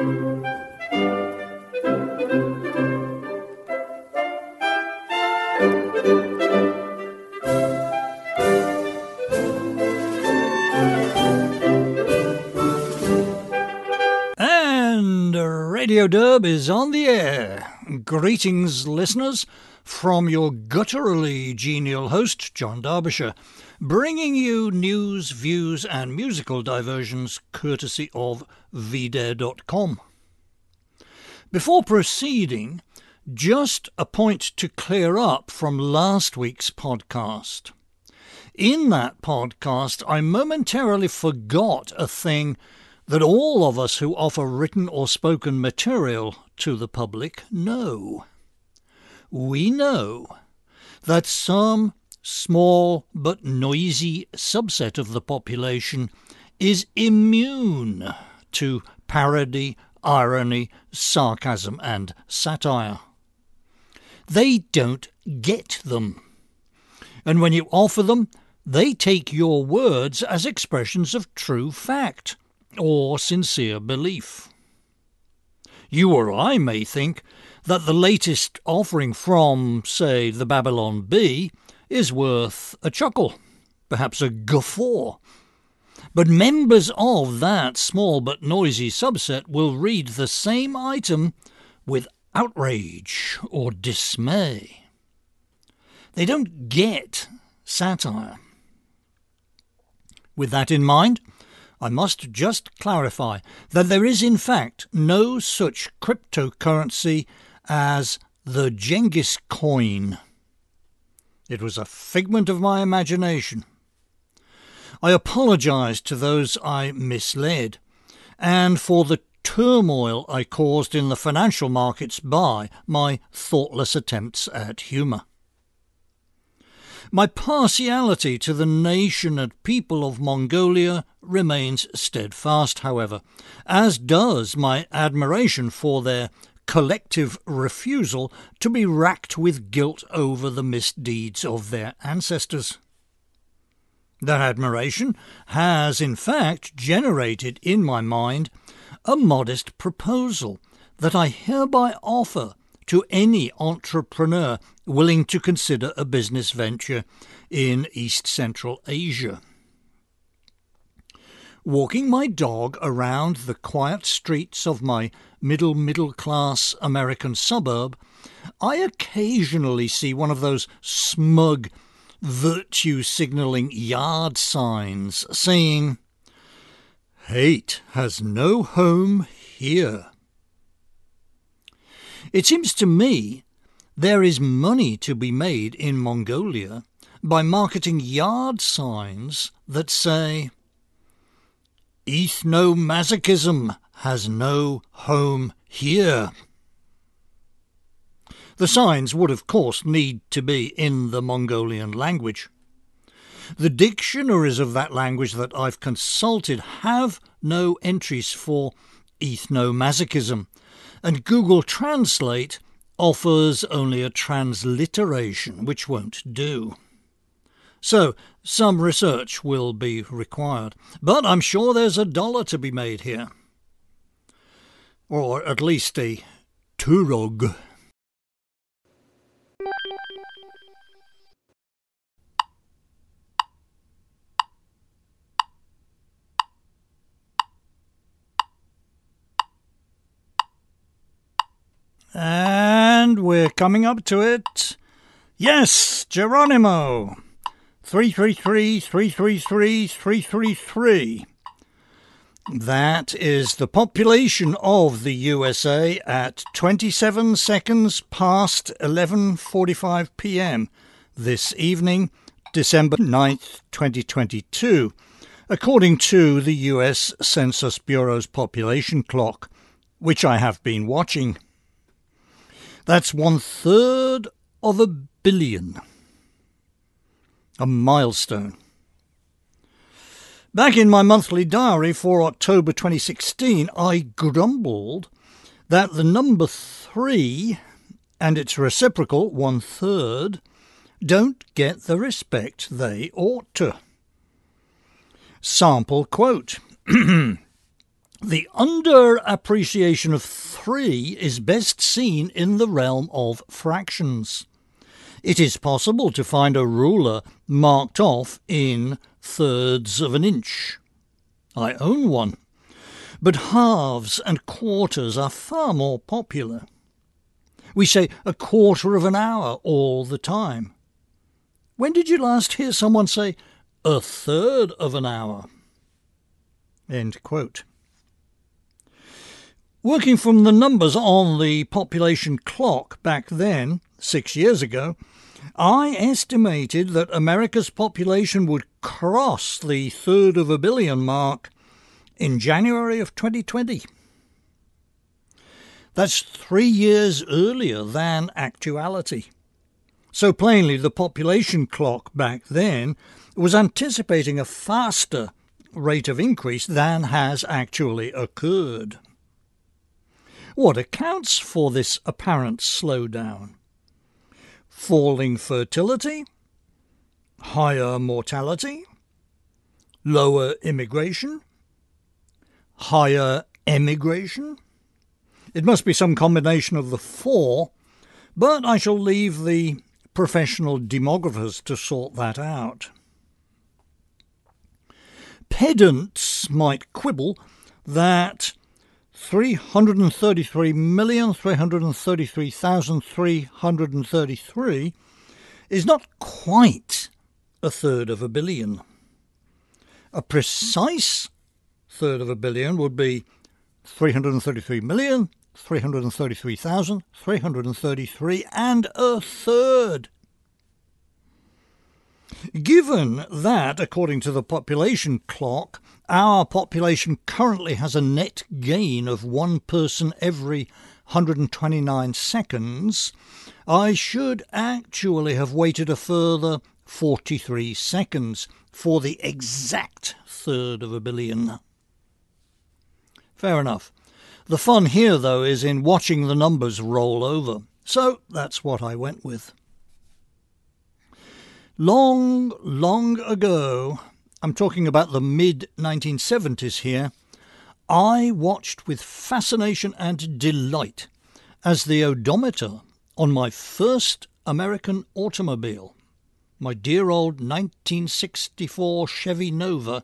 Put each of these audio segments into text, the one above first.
And Radio Derb is on the air. Greetings, listeners, from your gutturally genial host, John Derbyshire, bringing you news, views, and musical diversions courtesy of vdare.com. Before proceeding, just a point to clear up from last week's podcast. In that podcast, I momentarily forgot a thing that all of us who offer written or spoken material to the public know. We know that some small but noisy subset of the population is immune to parody, irony, sarcasm, and satire. They don't get them. And when you offer them, they take your words as expressions of true fact or sincere belief. You or I may think that the latest offering from, say, the Babylon Bee is worth a chuckle, perhaps a guffaw. But members of that small but noisy subset will read the same item with outrage or dismay. They don't get satire. With that in mind, I must just clarify that there is in fact no such cryptocurrency as the Genghis coin. It was a figment of my imagination. I apologize to those I misled, and for the turmoil I caused in the financial markets by my thoughtless attempts at humour. My partiality to the nation and people of Mongolia remains steadfast, however, as does my admiration for their collective refusal to be racked with guilt over the misdeeds of their ancestors. That admiration has, in fact, generated in my mind a modest proposal that I hereby offer to any entrepreneur willing to consider a business venture in East Central Asia. Walking my dog around the quiet streets of my middle middle class American suburb, I occasionally see one of those smug, virtue signalling yard signs saying, Hate has no home here. It seems to me there is money to be made in Mongolia by marketing yard signs that say, Ethnomasochism has no home here. The signs would, of course, need to be in the Mongolian language. The dictionaries of that language that I've consulted have no entries for ethnomasochism, and Google Translate offers only a transliteration, which won't do. So, some research will be required, but I'm sure there's a dollar to be made here. Or at least a turog. And we're coming up to it. Yes, Geronimo. 333 333 333. That is the population of the USA at 27 seconds past 11:45 p.m. this evening, December 9th, 2022, according to the US Census Bureau's population clock, which I have been watching. That's one third of a billion. A milestone. Back in my monthly diary for October 2016, I grumbled that the number three and its reciprocal, one third, don't get the respect they ought to. Sample quote The under-appreciation of three is best seen in the realm of fractions. It is possible to find a ruler marked off in thirds of an inch. I own one. But halves and quarters are far more popular. We say a quarter of an hour all the time. When did you last hear someone say a third of an hour? Working from the numbers on the population clock back then, six years ago, I estimated that America's population would cross the third of a billion mark in January of 2020. That's three years earlier than actuality. So plainly, the population clock back then was anticipating a faster rate of increase than has actually occurred. What accounts for this apparent slowdown? Falling fertility? Higher mortality? Lower immigration? Higher emigration? It must be some combination of the four, but I shall leave the professional demographers to sort that out. Pedants might quibble that 333,333,333 is not quite a third of a billion. A precise third of a billion would be 333 million, 333,333 and a third. Given that, according to the population clock, our population currently has a net gain of one person every 129 seconds, I should actually have waited a further 43 seconds for the exact third of a billion. Fair enough. The fun here, though, is in watching the numbers roll over. So that's what I went with. Long, long ago, I'm talking about the mid 1970s here, I watched with fascination and delight as the odometer on my first American automobile, my dear old 1964 Chevy Nova,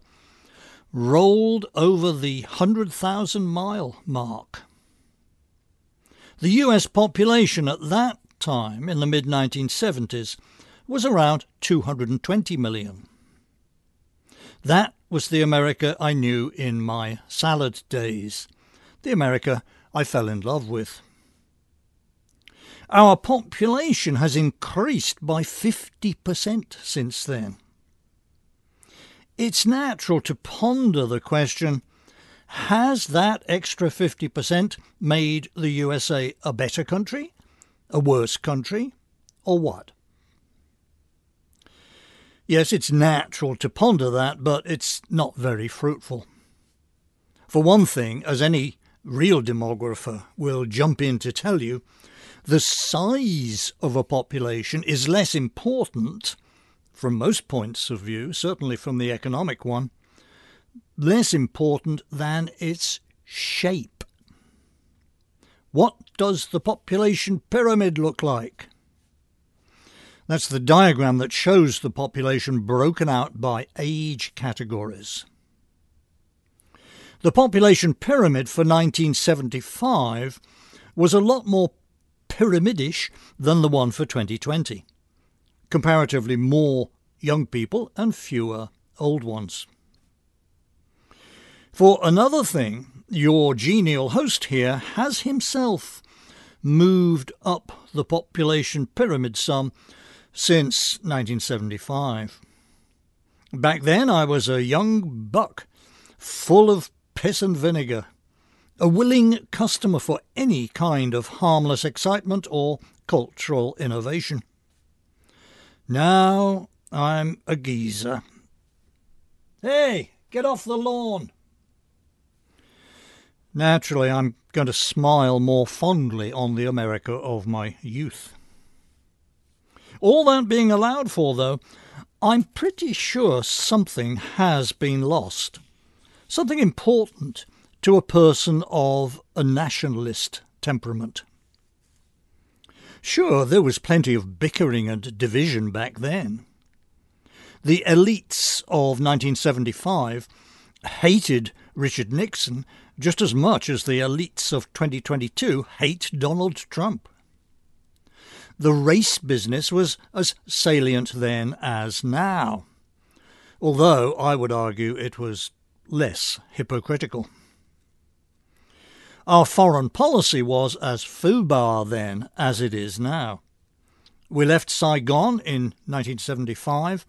rolled over the 100,000 mile mark. The US population at that time, in the mid 1970s, was around 220 million. That was the America I knew in my salad days, the America I fell in love with. Our population has increased by 50% since then. It's natural to ponder the question has that extra 50% made the USA a better country, a worse country, or what? Yes, it's natural to ponder that, but it's not very fruitful. For one thing, as any real demographer will jump in to tell you, the size of a population is less important, from most points of view, certainly from the economic one, less important than its shape. What does the population pyramid look like? That's the diagram that shows the population broken out by age categories. The population pyramid for 1975 was a lot more pyramidish than the one for 2020. Comparatively more young people and fewer old ones. For another thing, your genial host here has himself moved up the population pyramid some since 1975. Back then, I was a young buck, full of piss and vinegar, a willing customer for any kind of harmless excitement or cultural innovation. Now I'm a geezer. Hey, get off the lawn! Naturally, I'm going to smile more fondly on the America of my youth. All that being allowed for, though, I'm pretty sure something has been lost. Something important to a person of a nationalist temperament. Sure, there was plenty of bickering and division back then. The elites of 1975 hated Richard Nixon just as much as the elites of 2022 hate Donald Trump. The race business was as salient then as now, although I would argue it was less hypocritical. Our foreign policy was as foobar then as it is now. We left Saigon in 1975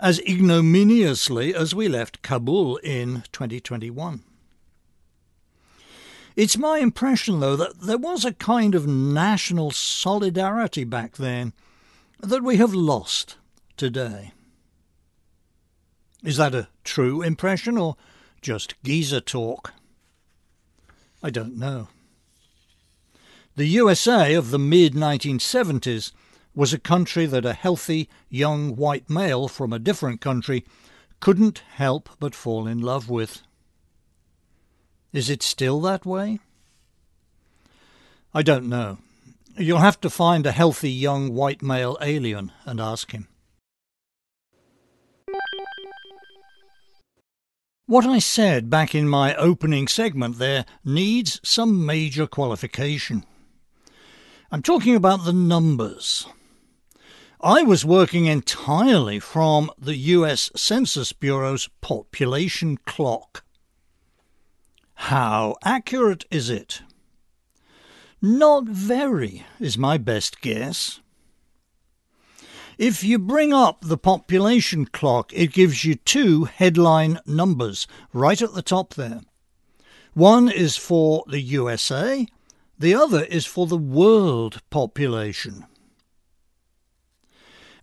as ignominiously as we left Kabul in 2021. It's my impression, though, that there was a kind of national solidarity back then that we have lost today. Is that a true impression or just geezer talk? I don't know. The USA of the mid 1970s was a country that a healthy young white male from a different country couldn't help but fall in love with. Is it still that way? I don't know. You'll have to find a healthy young white male alien and ask him. What I said back in my opening segment there needs some major qualification. I'm talking about the numbers. I was working entirely from the US Census Bureau's population clock. How accurate is it? Not very, is my best guess. If you bring up the population clock, it gives you two headline numbers right at the top there. One is for the USA, the other is for the world population.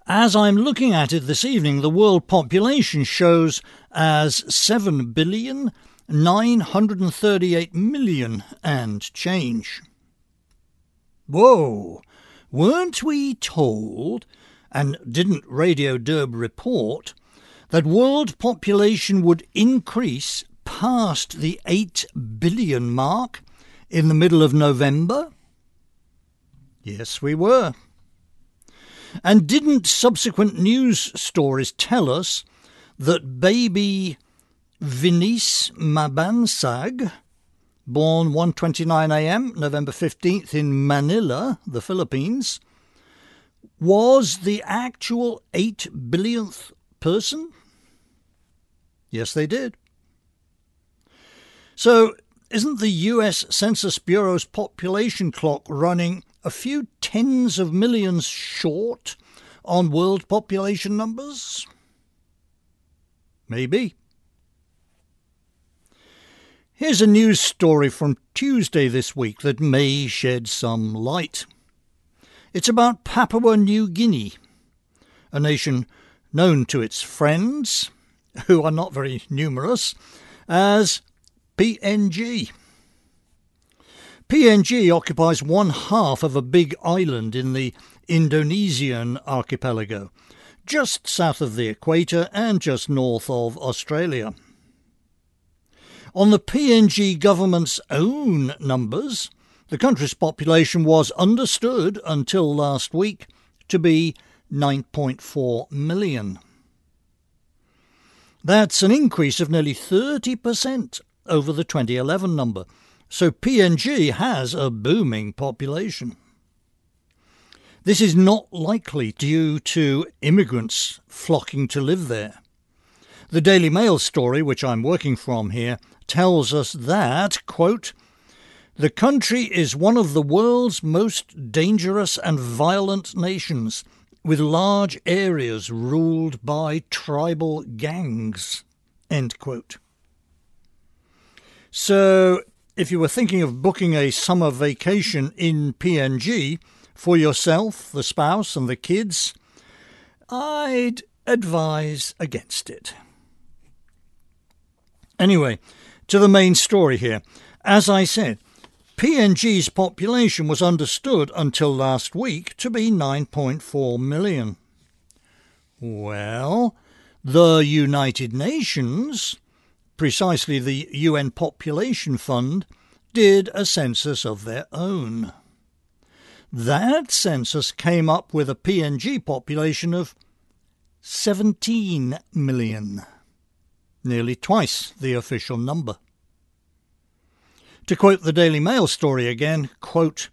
As I'm looking at it this evening, the world population shows as 7 billion 938 million and change. Whoa! Weren't we told, and didn't Radio Derb report, that world population would increase past the 8 billion mark in the middle of November? Yes, we were. And didn't subsequent news stories tell us that baby Vinice Mabansag, born 1:29 a.m. November 15th in Manila, the Philippines, was the actual 8 billionth person? Yes, they did. So, isn't the US Census Bureau's population clock running a few tens of millions short on world population numbers? Maybe. Here's a news story from Tuesday this week that may shed some light. It's about Papua New Guinea, a nation known to its friends, who are not very numerous, as PNG. PNG occupies one half of a big island in the Indonesian archipelago, just south of the equator and just north of Australia. On the PNG government's own numbers, the country's population was understood until last week to be 9.4 million. That's an increase of nearly 30% over the 2011 number, so PNG has a booming population. This is not likely due to immigrants flocking to live there. The Daily Mail story, which I'm working from here, tells us that, quote, the country is one of the world's most dangerous and violent nations, with large areas ruled by tribal gangs. End quote. So, if you were thinking of booking a summer vacation in PNG for yourself, the spouse, and the kids, I'd advise against it. Anyway, to the main story here. As I said, PNG's population was understood until last week to be 9.4 million. Well, the United Nations precisely the UN Population Fund, did a census of their own. That census came up with a PNG population of 17 million, nearly twice the official number. To quote the Daily Mail story again, quote,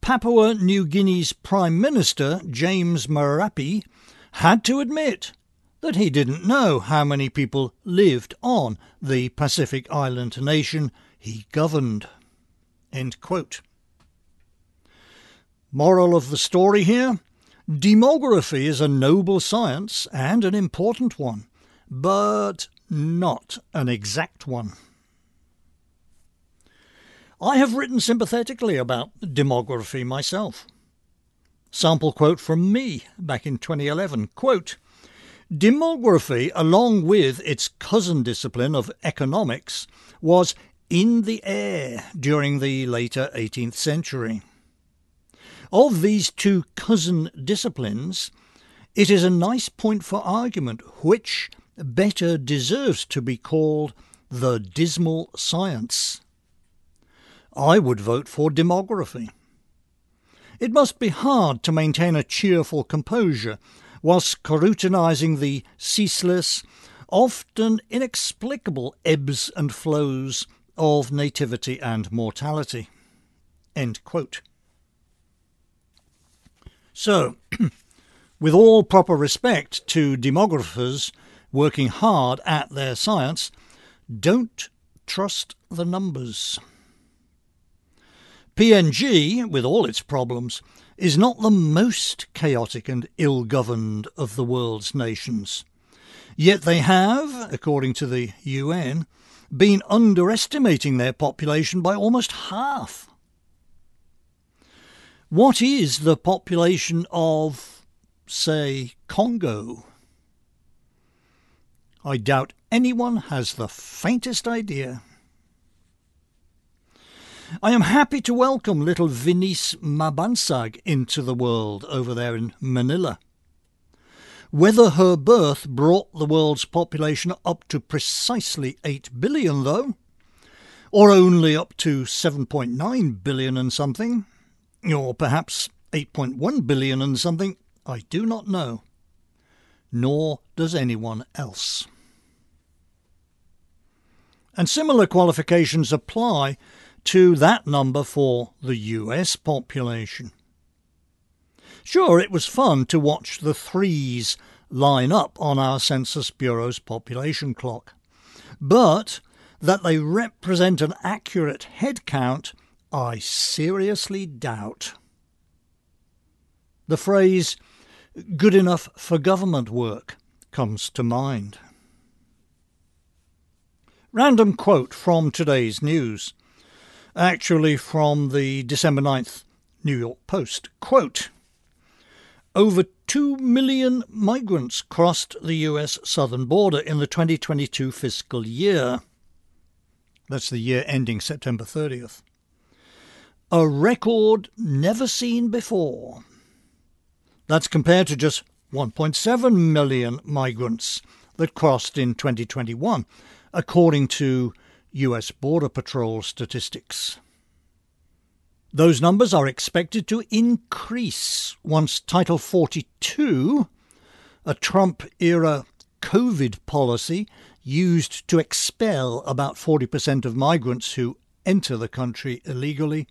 Papua New Guinea's Prime Minister, James Marape, had to admit that he didn't know how many people lived on the Pacific island nation he governed. Moral of the story here Demography is a noble science and an important one, but not an exact one. I have written sympathetically about demography myself. Sample quote from me back in 2011 quote, Demography, along with its cousin discipline of economics, was in the air during the later 18th century. Of these two cousin disciplines, it is a nice point for argument which better deserves to be called the dismal science. I would vote for demography. It must be hard to maintain a cheerful composure while scrutinising the ceaseless, often inexplicable ebbs and flows of nativity and mortality. So, with all proper respect to demographers working hard at their science, don't trust the numbers. PNG, with all its problems, is not the most chaotic and ill governed of the world's nations. Yet they have, according to the UN, been underestimating their population by almost half. What is the population of, say, Congo? I doubt anyone has the faintest idea. I am happy to welcome little Vinice Mabansag into the world over there in Manila. Whether her birth brought the world's population up to precisely 8 billion, though, or only up to 7.9 billion and something, or perhaps 8.1 billion and something, I do not know. Nor does anyone else. And similar qualifications apply to that number for the US population. Sure, it was fun to watch the threes line up on our Census Bureau's population clock, but that they represent an accurate head count, I seriously doubt. The phrase, good enough for government work, comes to mind. Random quote from today's news actually from the December 9th New York Post. Quote, over 2 million migrants crossed the US southern border in the 2022 fiscal year. That's the year ending September 30th. A record never seen before. That's compared to just 1.7 million migrants that crossed in 2021, according to US Border Patrol statistics. Those numbers are expected to increase once Title 42, a Trump era COVID policy used to expel about 40% of migrants who enter the country illegally,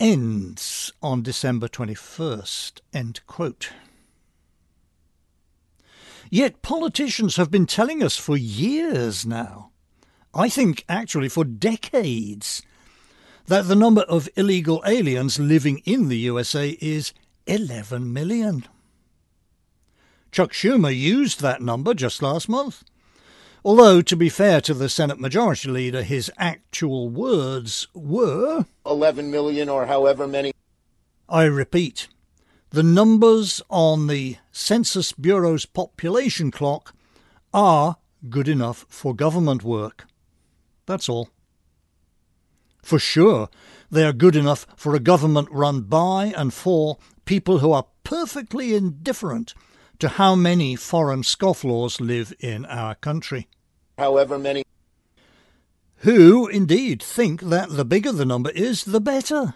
ends on December 21st. End quote. Yet politicians have been telling us for years now I think actually for decades, that the number of illegal aliens living in the USA is 11 million. Chuck Schumer used that number just last month. Although, to be fair to the Senate Majority Leader, his actual words were 11 million or however many. I repeat, the numbers on the Census Bureau's population clock are good enough for government work. That's all. For sure, they are good enough for a government run by and for people who are perfectly indifferent to how many foreign scofflaws live in our country. however many who indeed think that the bigger the number is, the better.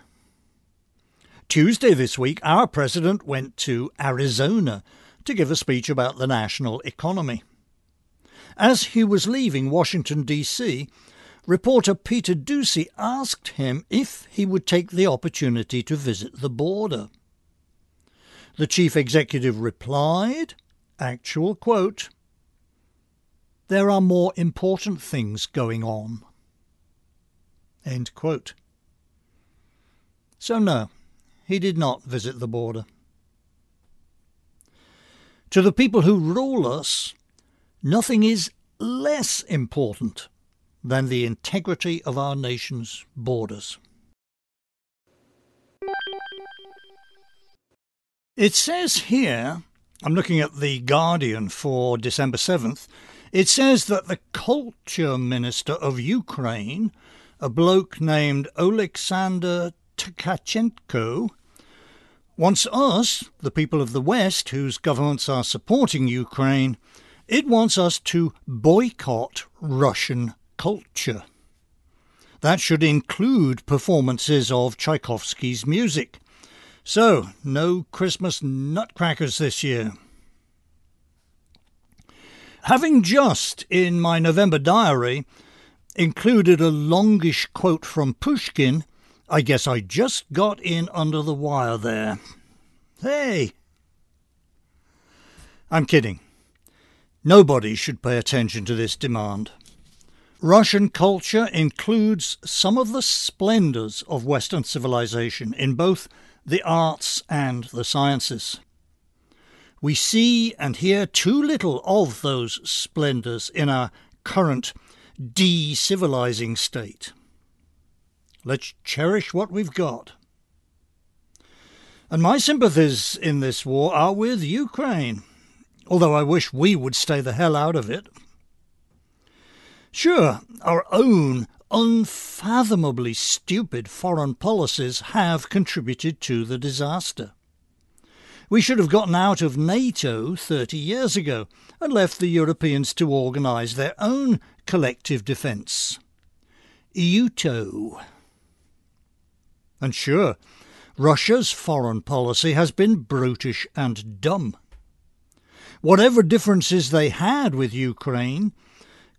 Tuesday this week, our president went to Arizona to give a speech about the national economy. As he was leaving Washington, D.C., reporter Peter Doocy asked him if he would take the opportunity to visit the border. The chief executive replied, actual quote, There are more important things going on. End quote. So, no, he did not visit the border. To the people who rule us, nothing is less important than the integrity of our nation's borders. It says here, I'm looking at The Guardian for December 7th, it says that the culture minister of Ukraine a bloke named Oleksandr Tkachenko wants us, the people of the West whose governments are supporting Ukraine, it wants us to boycott Russian culture. That should include performances of Tchaikovsky's music. So, no Christmas nutcrackers this year. Having just, in my November diary, included a longish quote from Pushkin. I guess I just got in under the wire there. Hey! I'm kidding. Nobody should pay attention to this demand. Russian culture includes some of the splendours of Western civilization in both the arts and the sciences. We see and hear too little of those splendours in our current de-civilizing state. Let's cherish what we've got. And my sympathies in this war are with Ukraine, although I wish we would stay the hell out of it. Sure, our own unfathomably stupid foreign policies have contributed to the disaster. We should have gotten out of NATO 30 years ago and left the Europeans to organise their own collective defence. EUTO. And sure, Russia's foreign policy has been brutish and dumb. Whatever differences they had with Ukraine,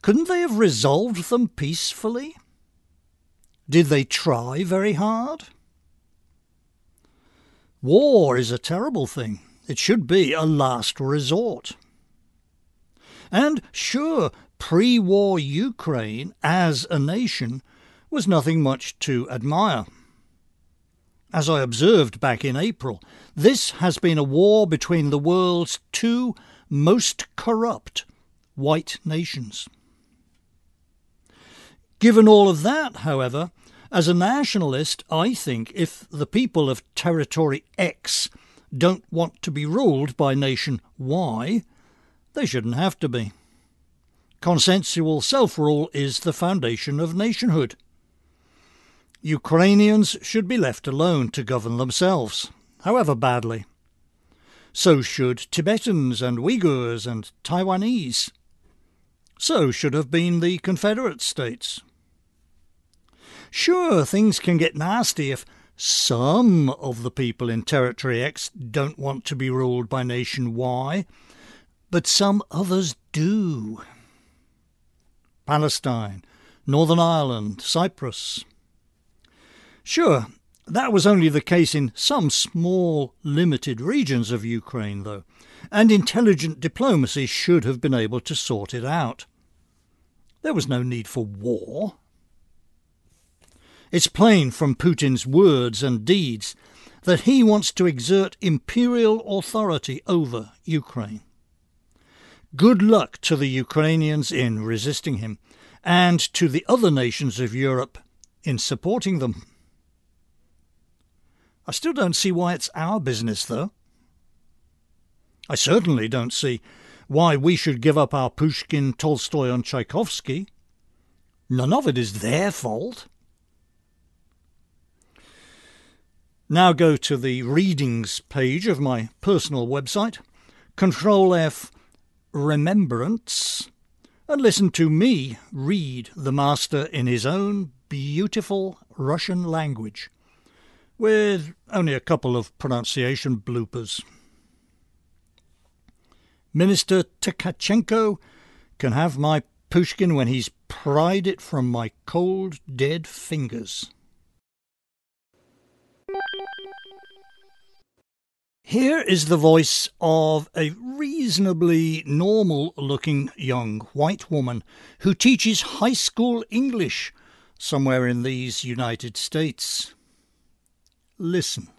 couldn't they have resolved them peacefully? Did they try very hard? War is a terrible thing. It should be a last resort. And sure, pre war Ukraine as a nation was nothing much to admire. As I observed back in April, this has been a war between the world's two most corrupt white nations. Given all of that, however, as a nationalist, I think if the people of Territory X don't want to be ruled by nation Y, they shouldn't have to be. Consensual self rule is the foundation of nationhood. Ukrainians should be left alone to govern themselves, however badly. So should Tibetans and Uyghurs and Taiwanese. So should have been the Confederate States. Sure, things can get nasty if some of the people in Territory X don't want to be ruled by Nation Y, but some others do. Palestine, Northern Ireland, Cyprus. Sure, that was only the case in some small, limited regions of Ukraine, though, and intelligent diplomacy should have been able to sort it out. There was no need for war. It's plain from Putin's words and deeds that he wants to exert imperial authority over Ukraine. Good luck to the Ukrainians in resisting him, and to the other nations of Europe in supporting them. I still don't see why it's our business, though. I certainly don't see why we should give up our Pushkin, Tolstoy, and Tchaikovsky. None of it is their fault. Now go to the readings page of my personal website, Control F Remembrance, and listen to me read the master in his own beautiful Russian language, with only a couple of pronunciation bloopers. Minister Tkachenko can have my Pushkin when he's pried it from my cold, dead fingers. Here is the voice of a reasonably normal looking young white woman who teaches high school English somewhere in these United States. Listen.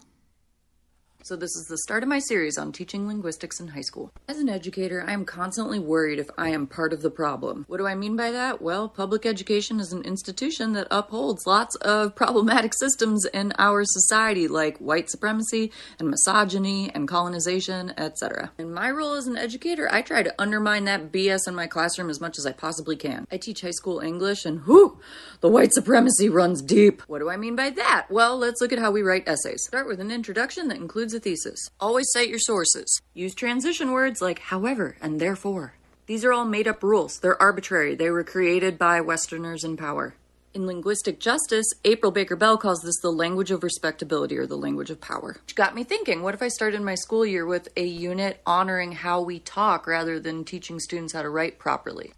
So, this is the start of my series on teaching linguistics in high school. As an educator, I am constantly worried if I am part of the problem. What do I mean by that? Well, public education is an institution that upholds lots of problematic systems in our society, like white supremacy and misogyny and colonization, etc. In my role as an educator, I try to undermine that BS in my classroom as much as I possibly can. I teach high school English, and whew, the white supremacy runs deep. What do I mean by that? Well, let's look at how we write essays. Start with an introduction that includes a thesis. Always cite your sources. Use transition words like however and therefore. These are all made up rules. They're arbitrary. They were created by Westerners in power. In linguistic justice, April Baker Bell calls this the language of respectability or the language of power. Which got me thinking what if I started my school year with a unit honoring how we talk rather than teaching students how to write properly?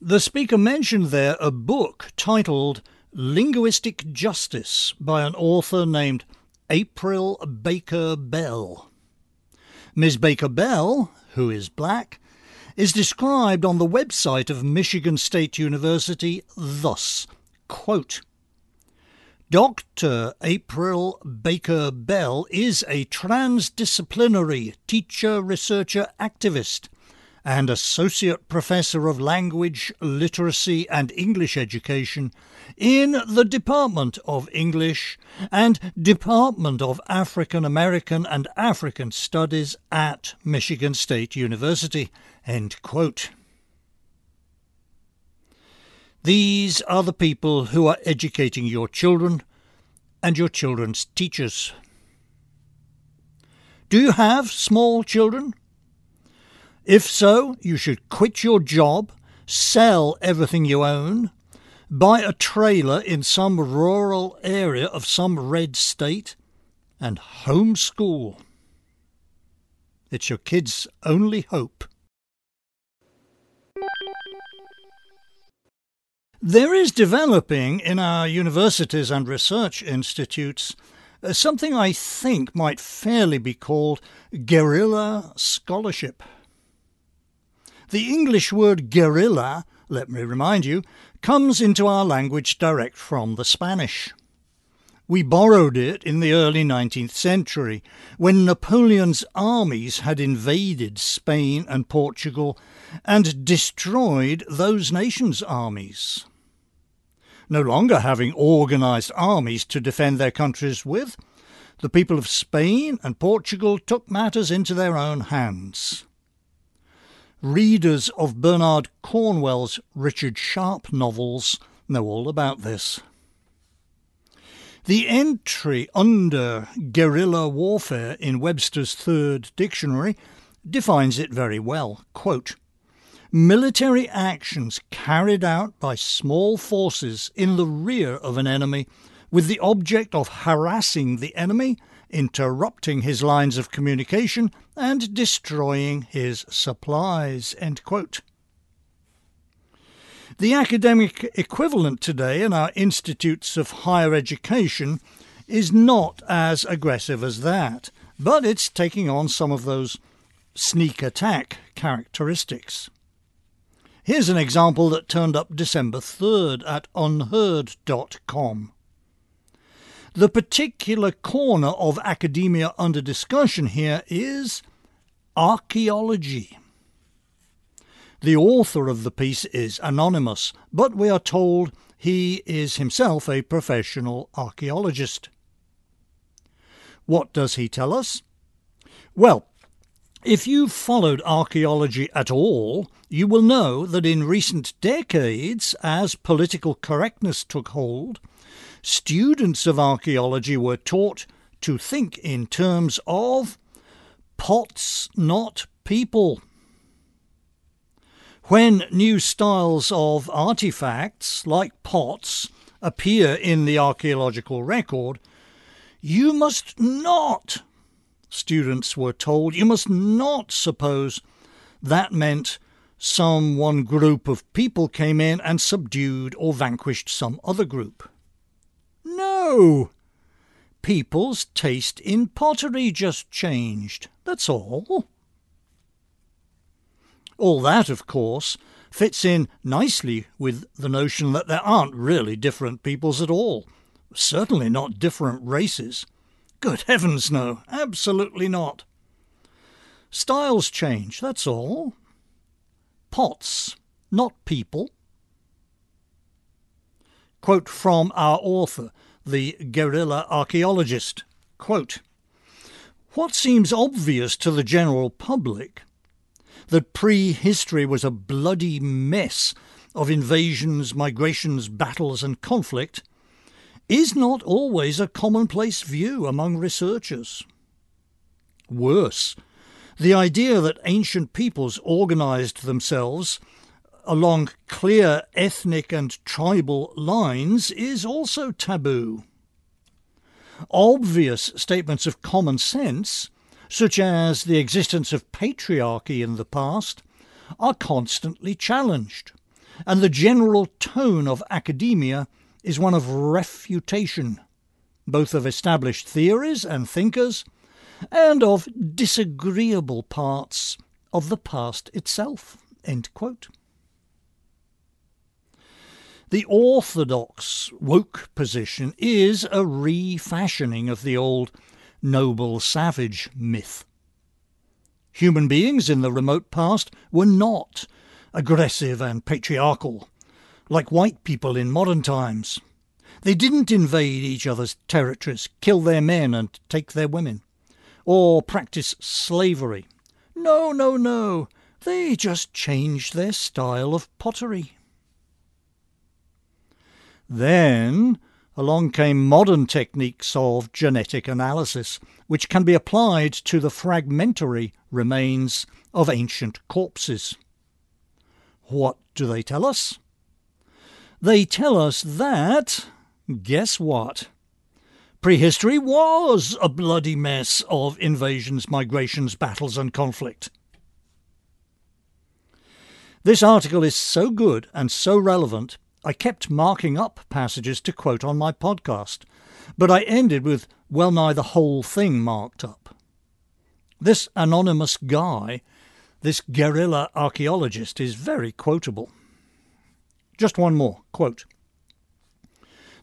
The speaker mentioned there a book titled Linguistic Justice by an author named April Baker Bell. Ms. Baker Bell, who is black, is described on the website of Michigan State University thus quote, Dr. April Baker Bell is a transdisciplinary teacher, researcher, activist and Associate Professor of Language, Literacy and English Education in the Department of English and Department of African American and African Studies at Michigan State University. These are the people who are educating your children and your children's teachers. Do you have small children? If so, you should quit your job, sell everything you own, buy a trailer in some rural area of some red state, and homeschool. It's your kids' only hope. There is developing in our universities and research institutes uh, something I think might fairly be called guerrilla scholarship. The English word guerrilla, let me remind you, comes into our language direct from the Spanish. We borrowed it in the early 19th century when Napoleon's armies had invaded Spain and Portugal and destroyed those nations' armies. No longer having organised armies to defend their countries with, the people of Spain and Portugal took matters into their own hands. Readers of Bernard Cornwell's Richard Sharpe novels know all about this. The entry under guerrilla warfare in Webster's Third Dictionary defines it very well. Quote, Military actions carried out by small forces in the rear of an enemy with the object of harassing the enemy interrupting his lines of communication and destroying his supplies. The academic equivalent today in our institutes of higher education is not as aggressive as that, but it's taking on some of those sneak attack characteristics. Here's an example that turned up December 3rd at unherd.com. The particular corner of academia under discussion here is archaeology. The author of the piece is anonymous, but we are told he is himself a professional archaeologist. What does he tell us? Well, if you've followed archaeology at all, you will know that in recent decades, as political correctness took hold, students of archaeology were taught to think in terms of pots, not people. When new styles of artifacts, like pots, appear in the archaeological record, you must not, students were told, you must not suppose that meant some one group of people came in and subdued or vanquished some other group. People's taste in pottery just changed, that's all. All that, of course, fits in nicely with the notion that there aren't really different peoples at all. Certainly not different races. Good heavens, no, absolutely not. Styles change, that's all. Pots, not people. Quote from our author, the guerrilla archaeologist. Quote, what seems obvious to the general public that prehistory was a bloody mess of invasions, migrations, battles, and conflict is not always a commonplace view among researchers. Worse, the idea that ancient peoples organized themselves along clear ethnic and tribal lines is also taboo. Obvious statements of common sense such as the existence of patriarchy in the past, are constantly challenged, and the general tone of academia is one of refutation, both of established theories and thinkers, and of disagreeable parts of the past itself. The orthodox woke position is a refashioning of the old noble savage myth. Human beings in the remote past were not aggressive and patriarchal, like white people in modern times. They didn't invade each other's territories, kill their men, and take their women, or practice slavery. No, no, no. They just changed their style of pottery. Then along came modern techniques of genetic analysis, which can be applied to the fragmentary remains of ancient corpses. What do they tell us? They tell us that, guess what? Prehistory was a bloody mess of invasions, migrations, battles, and conflict. This article is so good and so relevant I kept marking up passages to quote on my podcast, but I ended with well nigh the whole thing marked up. This anonymous guy, this guerrilla archaeologist, is very quotable. Just one more quote.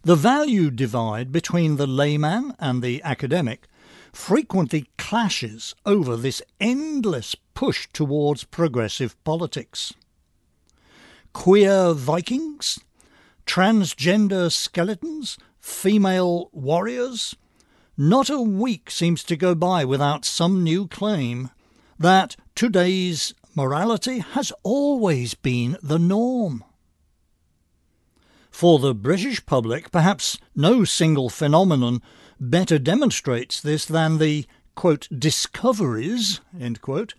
The value divide between the layman and the academic frequently clashes over this endless push towards progressive politics. Queer Vikings transgender skeletons, female warriors. Not a week seems to go by without some new claim that today's morality has always been the norm. For the British public, perhaps no single phenomenon better demonstrates this than the quote, discoveries quote,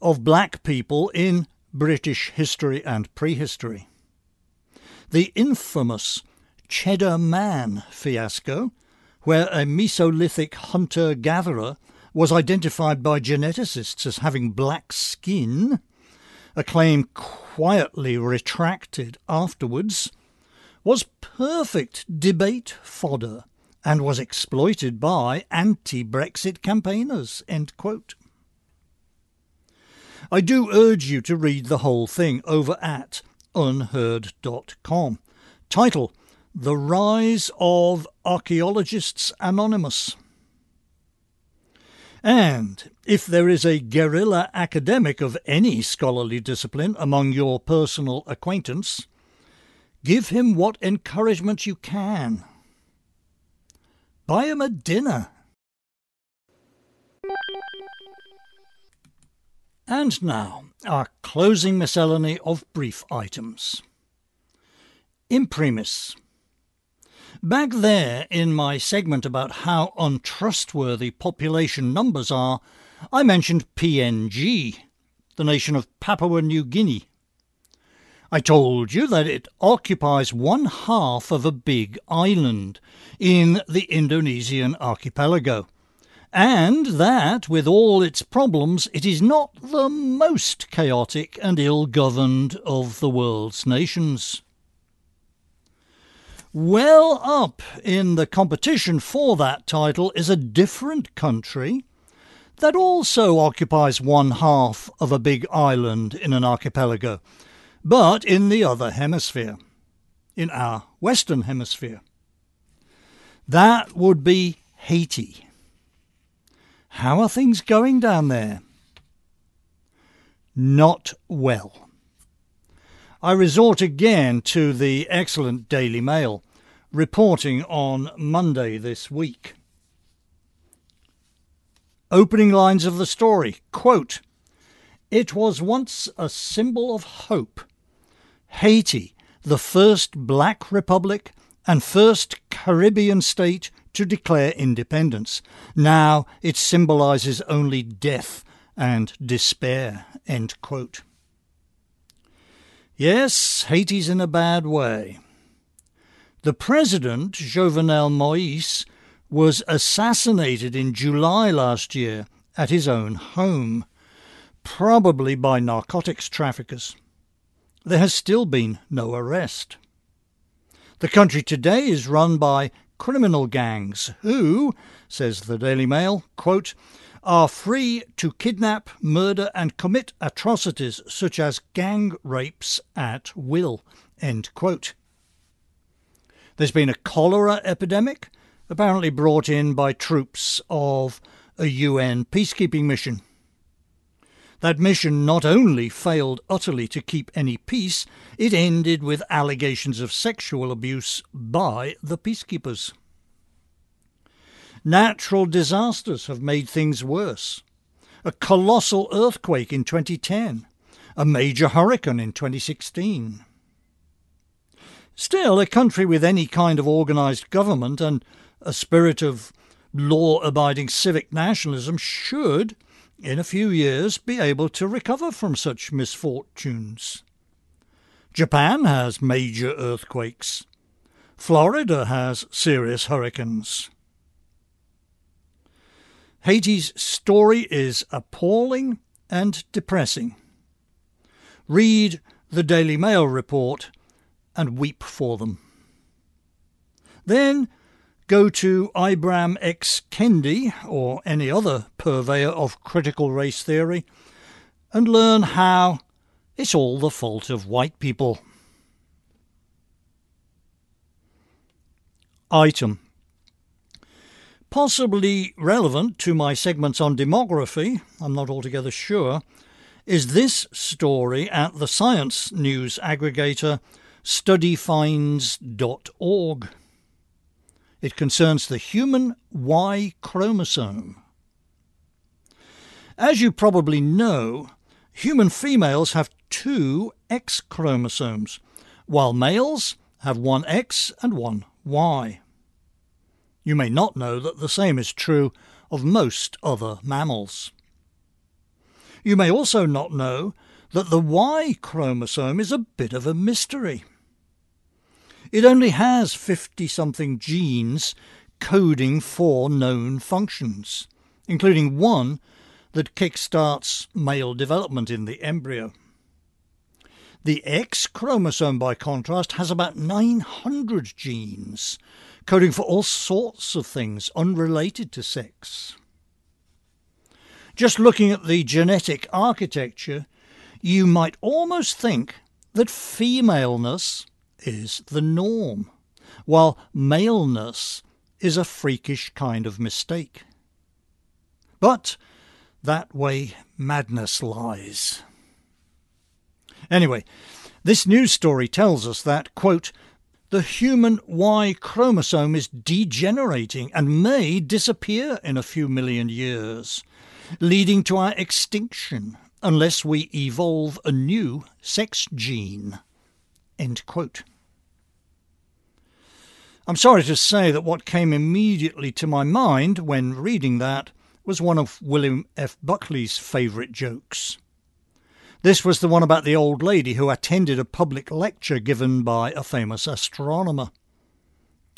of black people in British history and prehistory the infamous Cheddar Man fiasco, where a Mesolithic hunter gatherer was identified by geneticists as having black skin, a claim quietly retracted afterwards, was perfect debate fodder and was exploited by anti Brexit campaigners. I do urge you to read the whole thing over at unherd.com. Title The Rise of Archaeologists Anonymous. And if there is a guerrilla academic of any scholarly discipline among your personal acquaintance, give him what encouragement you can. Buy him a dinner. And now, our closing miscellany of brief items. Imprimis. Back there in my segment about how untrustworthy population numbers are, I mentioned PNG, the nation of Papua New Guinea. I told you that it occupies one half of a big island in the Indonesian archipelago, and that, with all its problems, it is not the most chaotic and ill governed of the world's nations. Well up in the competition for that title is a different country that also occupies one half of a big island in an archipelago but in the other hemisphere, in our Western Hemisphere. That would be Haiti. How are things going down there? Not well. I resort again to the excellent Daily Mail, reporting on Monday this week. Opening lines of the story quote, It was once a symbol of hope Haiti, the first black republic and first Caribbean state to declare independence. Now it symbolizes only death and despair. Yes, Haiti's in a bad way. The president, Jovenel Moïse, was assassinated in July last year at his own home, probably by narcotics traffickers there has still been no arrest. The country today is run by criminal gangs who, says the Daily Mail, quote, are free to kidnap, murder, and commit atrocities such as gang rapes at will. End quote. There's been a cholera epidemic, apparently brought in by troops of a UN peacekeeping mission. That mission not only failed utterly to keep any peace, it ended with allegations of sexual abuse by the peacekeepers. Natural disasters have made things worse. A colossal earthquake in 2010, a major hurricane in 2016. Still, a country with any kind of organised government and a spirit of law abiding civic nationalism should in a few years be able to recover from such misfortunes. Japan has major earthquakes. Florida has serious hurricanes. Haiti's story is appalling and depressing. Read the Daily Mail report and weep for them. Then Go to Ibram X. Kendi or any other purveyor of critical race theory and learn how it's all the fault of white people. Item Possibly relevant to my segments on demography, I'm not altogether sure, is this story at the science news aggregator studyfinds.org. It concerns the human Y chromosome. As you probably know, human females have two X chromosomes, while males have one X and one Y. You may not know that the same is true of most other mammals. You may also not know that the Y chromosome is a bit of a mystery. It only has 50 something genes coding for known functions, including one that kickstarts male development in the embryo. The X chromosome, by contrast, has about 900 genes, coding for all sorts of things unrelated to sex. Just looking at the genetic architecture, you might almost think that femaleness is the norm, while maleness is a freakish kind of mistake. But that way madness lies. Anyway, this news story tells us that, quote, the human Y chromosome is degenerating and may disappear in a few million years, leading to our extinction unless we evolve a new sex gene. End quote. I'm sorry to say that what came immediately to my mind when reading that was one of William F. Buckley's favourite jokes. This was the one about the old lady who attended a public lecture given by a famous astronomer.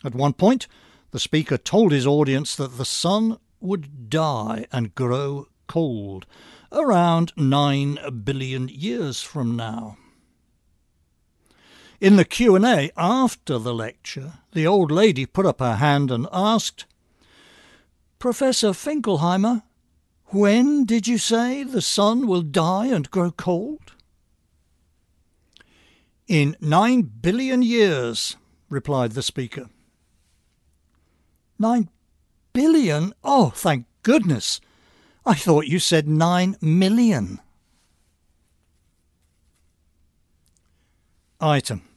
At one point, the speaker told his audience that the sun would die and grow cold around 9 billion years from now. In the Q&A after the lecture, the old lady put up her hand and asked, Professor Finkelheimer, when did you say the sun will die and grow cold? In nine billion years, replied the speaker. Nine billion? Oh, thank goodness! I thought you said nine million. Item.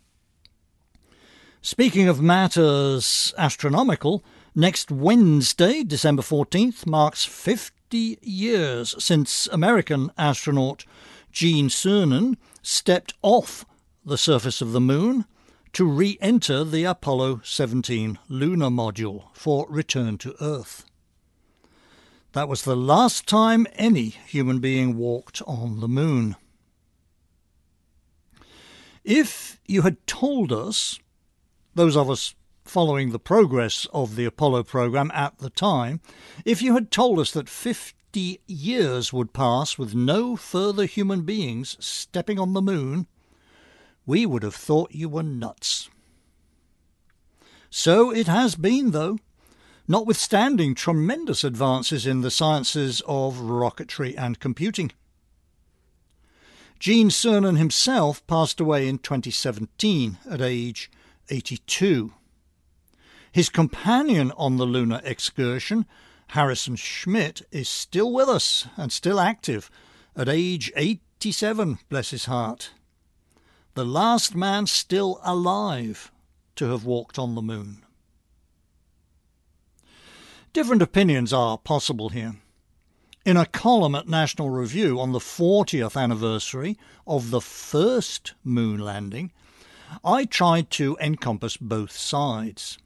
Speaking of matters astronomical, next Wednesday, December 14th, marks 50 50 years since American astronaut Gene Cernan stepped off the surface of the moon to re enter the Apollo 17 lunar module for return to Earth. That was the last time any human being walked on the moon. If you had told us, those of us following the progress of the Apollo program at the time, if you had told us that 50 years would pass with no further human beings stepping on the moon, we would have thought you were nuts. So it has been, though, notwithstanding tremendous advances in the sciences of rocketry and computing. Gene Cernan himself passed away in 2017 at age 82. His companion on the lunar excursion, Harrison Schmitt, is still with us and still active at age 87, bless his heart. The last man still alive to have walked on the moon. Different opinions are possible here. In a column at National Review on the 40th anniversary of the first moon landing, I tried to encompass both sides.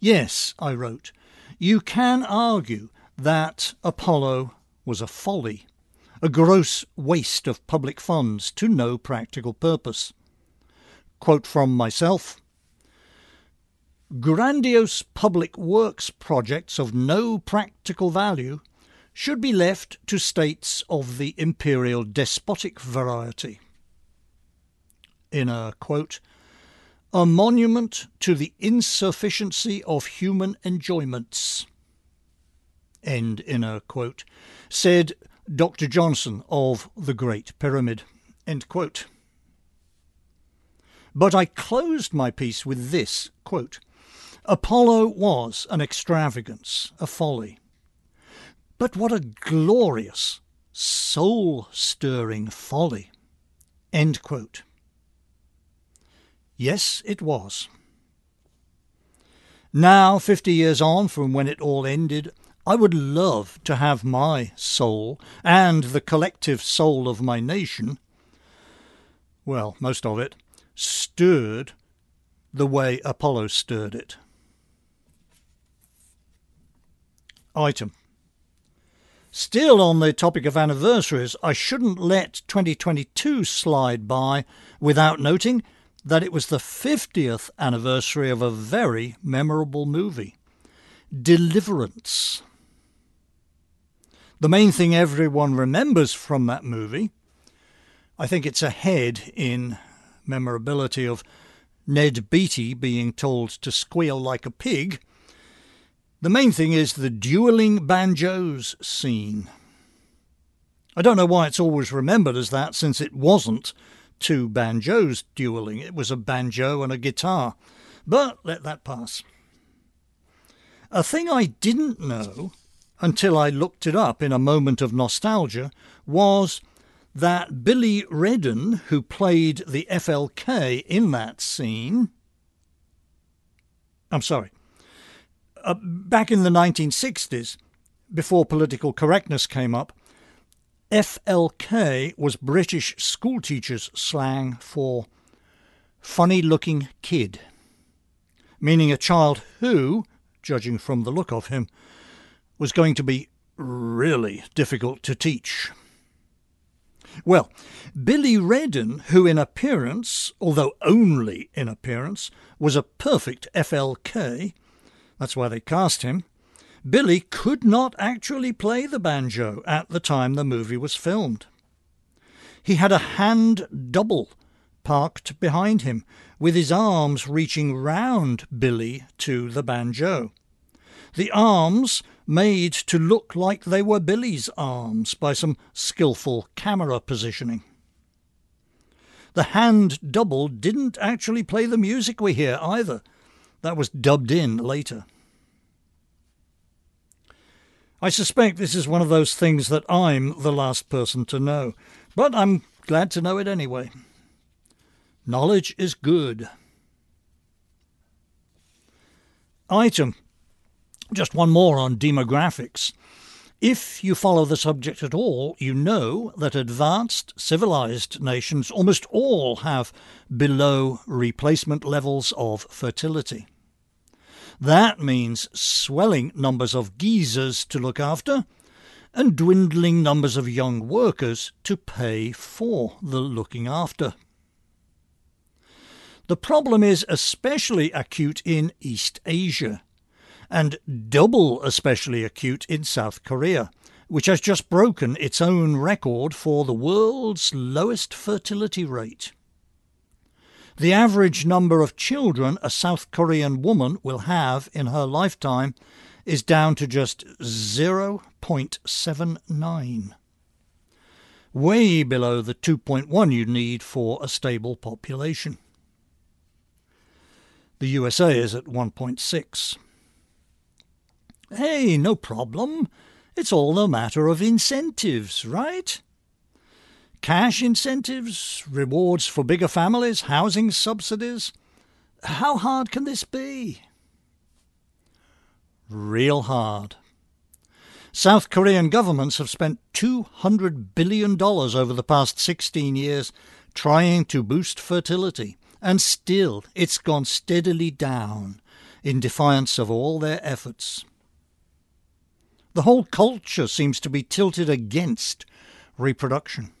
Yes, I wrote, you can argue that Apollo was a folly, a gross waste of public funds to no practical purpose. Quote from myself Grandiose public works projects of no practical value should be left to states of the imperial despotic variety. In a quote, a monument to the insufficiency of human enjoyments. End in a quote, said Dr. Johnson of the Great Pyramid. End quote. But I closed my piece with this quote, Apollo was an extravagance, a folly. But what a glorious, soul stirring folly. End quote. Yes, it was. Now, fifty years on from when it all ended, I would love to have my soul and the collective soul of my nation, well, most of it, stirred the way Apollo stirred it. Item. Still on the topic of anniversaries, I shouldn't let 2022 slide by without noting that it was the 50th anniversary of a very memorable movie, Deliverance. The main thing everyone remembers from that movie, I think it's ahead in memorability of Ned Beatty being told to squeal like a pig. The main thing is the dueling banjos scene. I don't know why it's always remembered as that, since it wasn't two banjos dueling. It was a banjo and a guitar. But let that pass. A thing I didn't know until I looked it up in a moment of nostalgia was that Billy Redden, who played the FLK in that scene, I'm sorry, uh, back in the 1960s, before political correctness came up, FLK was British schoolteachers' slang for funny looking kid, meaning a child who, judging from the look of him, was going to be really difficult to teach. Well, Billy Redden, who in appearance, although only in appearance, was a perfect FLK, that's why they cast him, Billy could not actually play the banjo at the time the movie was filmed. He had a hand double parked behind him, with his arms reaching round Billy to the banjo. The arms made to look like they were Billy's arms by some skillful camera positioning. The hand double didn't actually play the music we hear either. That was dubbed in later. I suspect this is one of those things that I'm the last person to know, but I'm glad to know it anyway. Knowledge is good. Item. Just one more on demographics. If you follow the subject at all, you know that advanced civilized nations almost all have below replacement levels of fertility. That means swelling numbers of geezers to look after and dwindling numbers of young workers to pay for the looking after. The problem is especially acute in East Asia and double especially acute in South Korea, which has just broken its own record for the world's lowest fertility rate. The average number of children a South Korean woman will have in her lifetime is down to just 0.79, way below the 2.1 you need for a stable population. The USA is at 1.6. Hey, no problem. It's all a matter of incentives, right? Cash incentives, rewards for bigger families, housing subsidies. How hard can this be? Real hard. South Korean governments have spent $200 billion over the past 16 years trying to boost fertility, and still it's gone steadily down in defiance of all their efforts. The whole culture seems to be tilted against reproduction.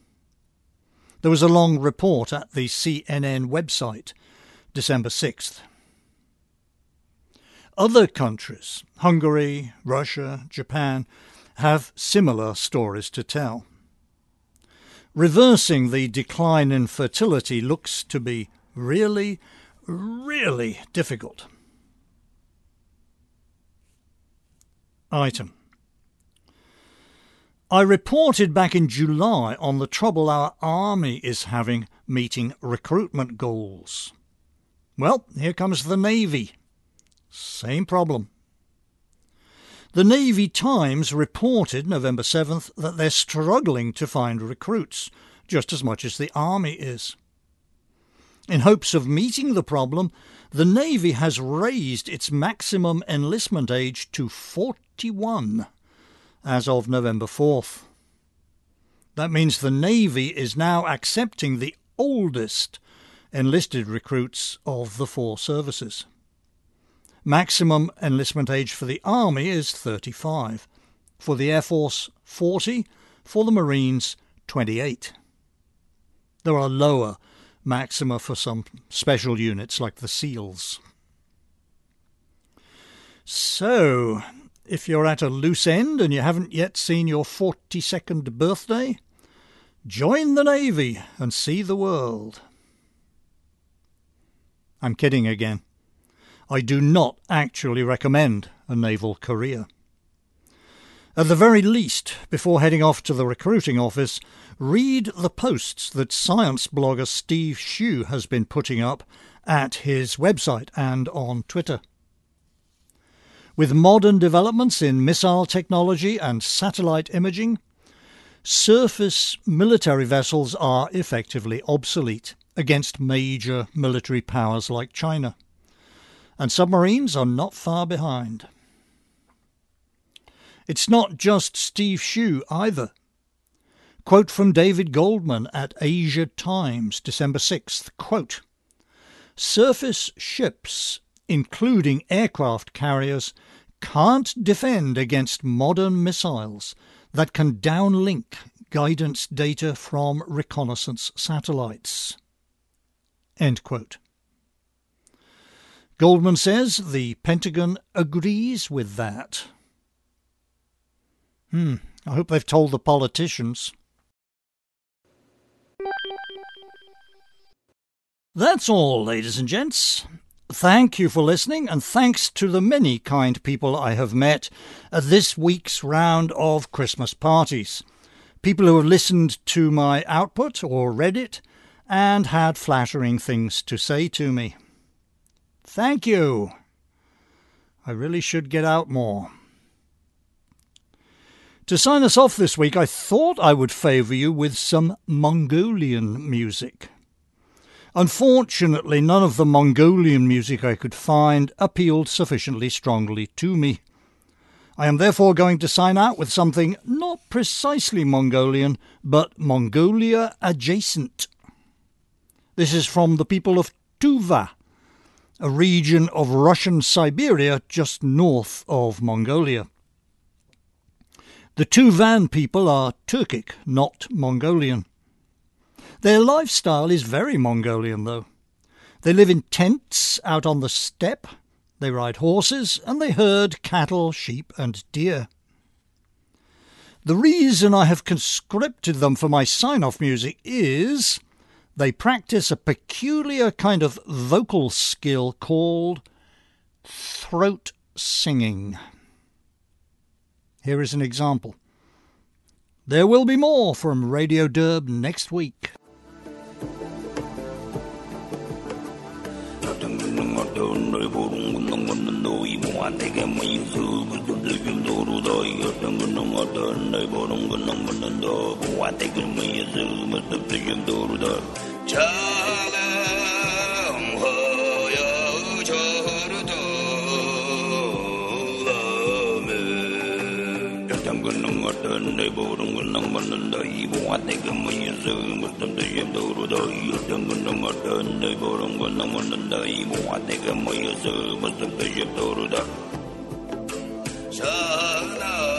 There was a long report at the CNN website, December 6th. Other countries, Hungary, Russia, Japan, have similar stories to tell. Reversing the decline in fertility looks to be really, really difficult. Item I reported back in July on the trouble our army is having meeting recruitment goals. Well, here comes the Navy. Same problem. The Navy Times reported November 7th that they're struggling to find recruits, just as much as the Army is. In hopes of meeting the problem, the Navy has raised its maximum enlistment age to 41 as of November 4th. That means the Navy is now accepting the oldest enlisted recruits of the four services. Maximum enlistment age for the Army is 35, for the Air Force 40, for the Marines 28. There are lower maxima for some special units like the SEALs. So, if you're at a loose end and you haven't yet seen your 42nd birthday, join the Navy and see the world. I'm kidding again. I do not actually recommend a naval career. At the very least, before heading off to the recruiting office, read the posts that science blogger Steve Hsu has been putting up at his website and on Twitter. With modern developments in missile technology and satellite imaging, surface military vessels are effectively obsolete against major military powers like China, and submarines are not far behind. It's not just Steve Hsu either. Quote from David Goldman at Asia Times, December 6th, quote, Surface ships, including aircraft carriers, can't defend against modern missiles that can downlink guidance data from reconnaissance satellites. Goldman says the Pentagon agrees with that. Hmm, I hope they've told the politicians. That's all, ladies and gents. Thank you for listening, and thanks to the many kind people I have met at this week's round of Christmas parties. People who have listened to my output or read it and had flattering things to say to me. Thank you. I really should get out more. To sign us off this week, I thought I would favour you with some Mongolian music. Unfortunately, none of the Mongolian music I could find appealed sufficiently strongly to me. I am therefore going to sign out with something not precisely Mongolian, but Mongolia adjacent. This is from the people of Tuva, a region of Russian Siberia just north of Mongolia. The Tuvan people are Turkic, not Mongolian. Their lifestyle is very Mongolian, though. They live in tents out on the steppe, they ride horses, and they herd cattle, sheep, and deer. The reason I have conscripted them for my sign off music is they practice a peculiar kind of vocal skill called throat singing. Here is an example. There will be more from Radio Derb next week. 널 부른 건 건넌 너 이봉한테게 민수 그들 좀 도루다이 어떤 건넌 어떤 널 부른 건 건넌 너 봉한테 그 민수 무슨 좀 도루다 잘 matan dai borong gendang matan dai buat tega menyesa matan dai yang doru dai gendang gendang matan dai borong gendang matan dai buat tega menyesa matan dai yang doru dai. Sana.